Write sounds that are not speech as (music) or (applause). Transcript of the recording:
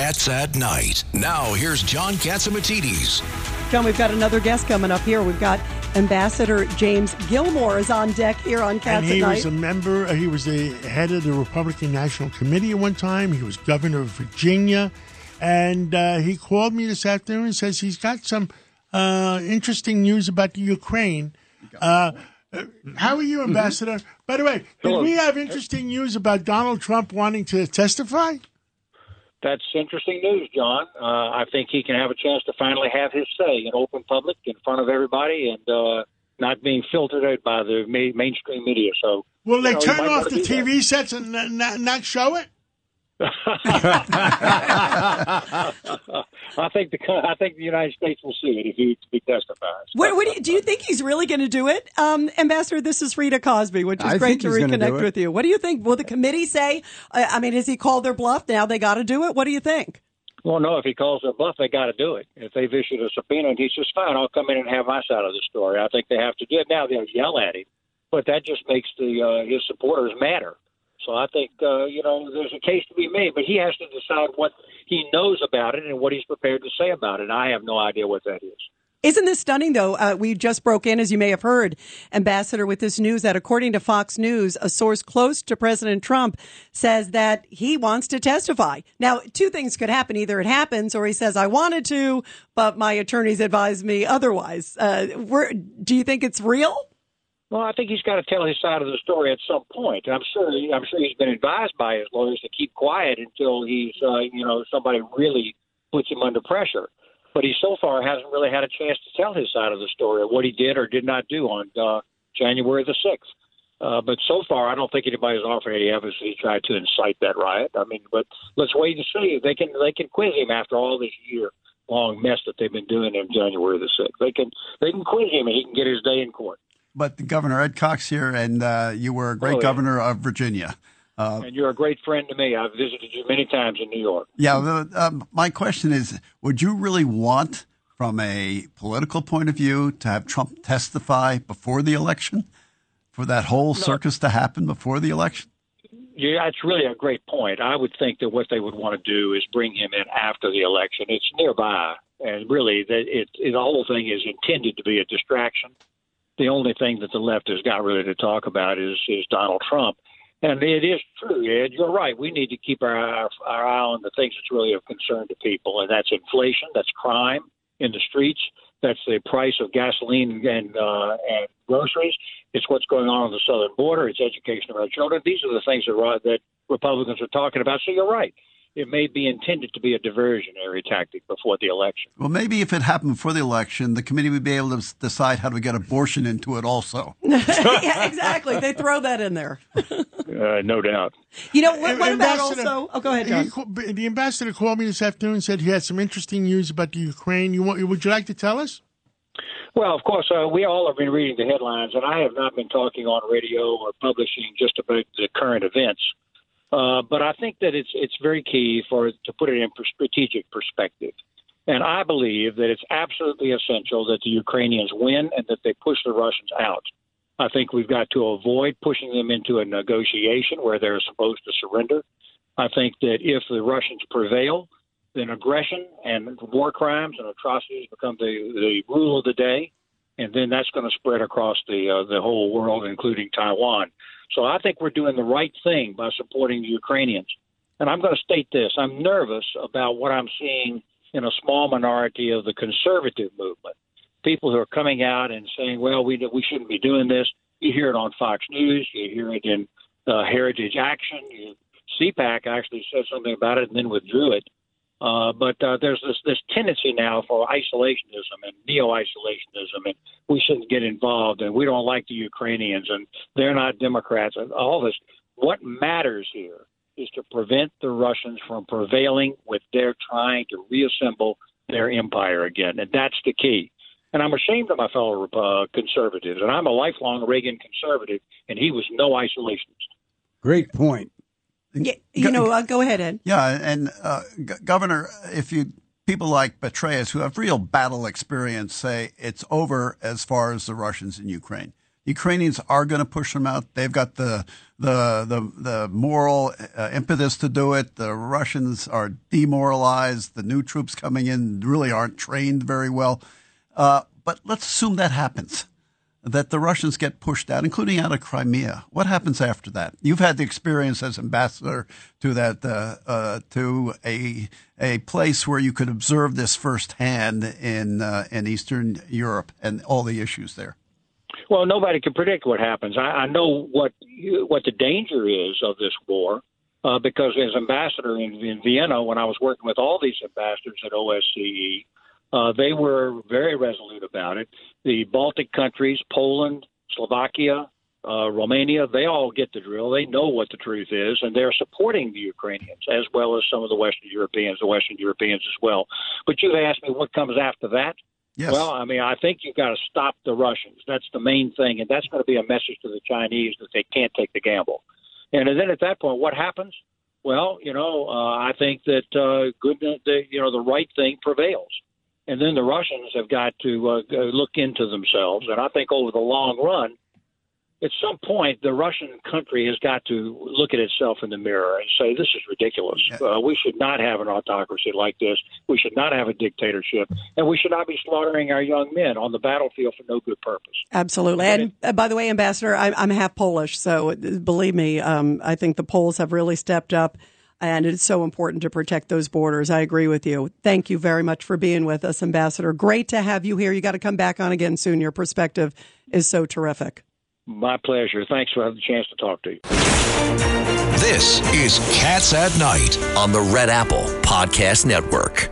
Cats at Night. Now, here's John Catsimatidis. John, we've got another guest coming up here. We've got Ambassador James Gilmore is on deck here on Cats and he at Night. was a member. uh, He was the head of the Republican National Committee at one time. He was governor of Virginia, and uh, he called me this afternoon and says he's got some uh, interesting news about the Ukraine. Uh, uh, how are you, Ambassador? By the way, did Hello. we have interesting news about Donald Trump wanting to testify? That's interesting news, John. Uh, I think he can have a chance to finally have his say in open public in front of everybody and uh, not being filtered out by the ma- mainstream media. So, Will they you know, turn off the do that. TV sets and not show it? I think the I think the United States will see it if he, if he testifies. What, what do, you, do you think he's really going to do it, um, Ambassador? This is Rita Cosby, which is I great to he's gonna do reconnect with you. What do you think? Will the committee say? I I mean, has he called their bluff? Now they got to do it. What do you think? Well, no, if he calls their bluff, they got to do it. If they've issued a subpoena and he says, fine, I'll come in and have my side of the story. I think they have to do it. Now they'll yell at him, but that just makes the uh, his supporters madder. So I think, uh, you know, there's a case to be made, but he has to decide what he knows about it and what he's prepared to say about it. I have no idea what that is. Isn't this stunning, though? Uh, we just broke in, as you may have heard, Ambassador, with this news that according to Fox News, a source close to President Trump says that he wants to testify. Now, two things could happen. Either it happens or he says, I wanted to, but my attorneys advised me otherwise. Uh, do you think it's real? Well, I think he's got to tell his side of the story at some point. I'm sure. I'm sure he's been advised by his lawyers to keep quiet until he's, uh, you know, somebody really puts him under pressure. But he so far hasn't really had a chance to tell his side of the story of what he did or did not do on uh, January the sixth. Uh, but so far, I don't think anybody's offered any evidence that he tried to incite that riot. I mean, but let's wait and see. They can they can quiz him after all this year long mess that they've been doing on January the sixth. They can they can quiz him and he can get his day in court. But Governor Ed Cox here, and uh, you were a great Oh, yeah. governor of Virginia. Uh, and you're a great friend to me. I've visited you many times in New York. yeah, the, um, my question is would you really want, from a political point of view, to have Trump testify before the election? For that whole circus to happen before the election? Yeah, that's really a great point. I would think that what they would want to do is bring him in after the election. It's nearby, and really, that it, it the whole thing is intended to be a distraction. The only thing that the left has got really to talk about is is Donald Trump. And it is true, Ed. You're right. We need to keep our, our our eye on the things that's really of concern to people, and that's inflation, that's crime in the streets, that's the price of gasoline and uh, and groceries. It's what's going on on the southern border. It's education of our children. These are the things that that Republicans are talking about. So you're right. It may be intended to be a diversionary tactic before the election. Well, maybe if it happened before the election, the committee would be able to decide how to get abortion into it also. (laughs) yeah, exactly. They throw that in there. (laughs) Uh, no doubt. You know, what, what about also? Oh, go ahead, John. ca- the ambassador called me this afternoon and said he had some interesting news about the Ukraine. You want? Would you like to tell us? Well, of course, uh, we all have been reading the headlines, and I have not been talking on radio or publishing just about the current events. Uh, but I think that it's it's very key for to put it in strategic perspective. And I believe that it's absolutely essential that the Ukrainians win and that they push the Russians out. I think we've got to avoid pushing them into a negotiation where they're supposed to surrender. I think that if the Russians prevail, then aggression and war crimes and atrocities become the, the rule of the day, and then that's going to spread across the uh, the whole world, including Taiwan. So I think we're doing the right thing by supporting the Ukrainians. And I'm going to state this: I'm nervous about what I'm seeing in a small minority of the conservative movement. People who are coming out and saying, "Well, we we shouldn't be doing this." You hear it on Fox News. You hear it in uh, Heritage Action. You, CPAC actually said something about it and then withdrew it. Uh, but uh, there's this this tendency now for isolationism and neo-isolationism, and we shouldn't get involved, and we don't like the Ukrainians, and they're not Democrats, and all this. What matters here is to prevent the Russians from prevailing with their trying to reassemble their empire again, and that's the key. And I'm ashamed of my fellow uh, conservatives, and I'm a lifelong Reagan conservative, and he was no isolationist. Great point. Yeah, you know, uh, go ahead, Ed. Yeah, and uh, G- Governor, if you people like Petraeus who have real battle experience say it's over as far as the Russians in Ukraine, Ukrainians are going to push them out. They've got the the the, the moral uh, impetus to do it. The Russians are demoralized. The new troops coming in really aren't trained very well. Uh, but let's assume that happens that the Russians get pushed out, including out of Crimea. What happens after that? You've had the experience as ambassador to that uh, uh, to a a place where you could observe this firsthand in uh, in Eastern Europe and all the issues there. Well, nobody can predict what happens. I, I know what what the danger is of this war. Uh, because as ambassador in, in Vienna, when I was working with all these ambassadors at OSCE, uh, they were very resolute about it. The Baltic countries, Poland, Slovakia, uh, Romania, they all get the drill. They know what the truth is, and they're supporting the Ukrainians as well as some of the Western Europeans, the Western Europeans as well. But you've asked me what comes after that. Yes. Well, I mean, I think you've got to stop the Russians. That's the main thing, and that's going to be a message to the Chinese that they can't take the gamble. And then at that point, what happens? Well, you know, uh, I think that uh, good, the, you know, the right thing prevails and then the Russians have got to uh, look into themselves. And I think over the long run, at some point, the Russian country has got to look at itself in the mirror and say, "This is ridiculous. Uh, we should not have an autocracy like this. We should not have a dictatorship, and we should not be slaughtering our young men on the battlefield for no good purpose." Absolutely. And uh, by the way, Ambassador, I, I'm half Polish, so believe me, um, I think the Poles have really stepped up and it's so important to protect those borders. I agree with you. Thank you very much for being with us, Ambassador. Great to have you here. You got to come back on again soon. Your perspective is so terrific. My pleasure. Thanks for having the chance to talk to you. This is Cats at Night on the Red Apple Podcast Network.